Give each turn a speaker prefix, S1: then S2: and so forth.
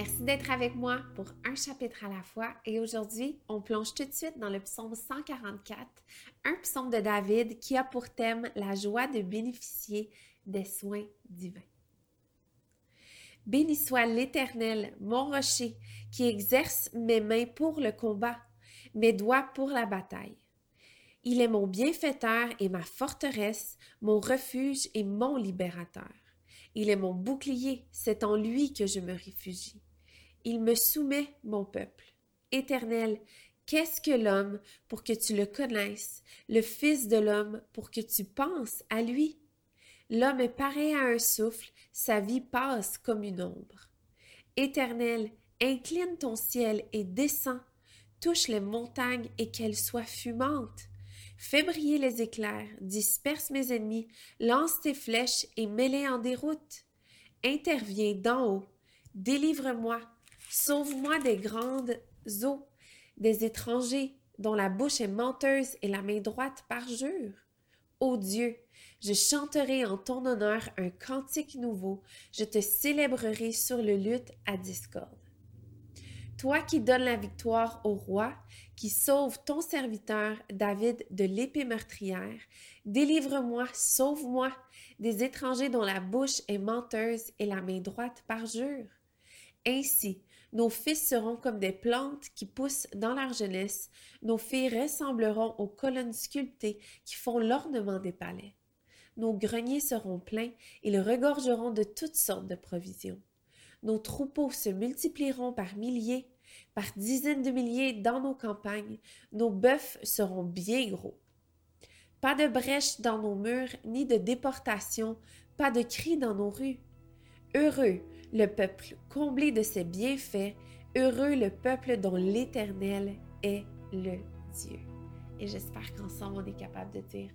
S1: Merci d'être avec moi pour un chapitre à la fois et aujourd'hui, on plonge tout de suite dans le psaume 144, un psaume de David qui a pour thème la joie de bénéficier des soins divins. Béni soit l'Éternel, mon rocher, qui exerce mes mains pour le combat, mes doigts pour la bataille. Il est mon bienfaiteur et ma forteresse, mon refuge et mon libérateur. Il est mon bouclier, c'est en lui que je me réfugie. Il me soumet, mon peuple. Éternel, qu'est-ce que l'homme pour que tu le connaisses, le Fils de l'homme pour que tu penses à lui? L'homme est pareil à un souffle, sa vie passe comme une ombre. Éternel, incline ton ciel et descends, touche les montagnes et qu'elles soient fumantes. Fais briller les éclairs, disperse mes ennemis, lance tes flèches et mets-les en déroute. Interviens d'en haut, délivre-moi, sauve-moi des grandes eaux, des étrangers dont la bouche est menteuse et la main droite parjure. Ô Dieu, je chanterai en ton honneur un cantique nouveau, je te célébrerai sur le luth à discorde. Toi qui donnes la victoire au roi, qui sauve ton serviteur David de l'épée meurtrière, délivre-moi, sauve-moi des étrangers dont la bouche est menteuse et la main droite parjure. Ainsi, nos fils seront comme des plantes qui poussent dans leur jeunesse, nos filles ressembleront aux colonnes sculptées qui font l'ornement des palais. Nos greniers seront pleins, ils regorgeront de toutes sortes de provisions. Nos troupeaux se multiplieront par milliers, par dizaines de milliers dans nos campagnes, nos bœufs seront bien gros. Pas de brèches dans nos murs, ni de déportation, pas de cris dans nos rues. Heureux le peuple comblé de ses bienfaits, heureux le peuple dont l'Éternel est le Dieu. Et j'espère qu'ensemble on est capable de dire.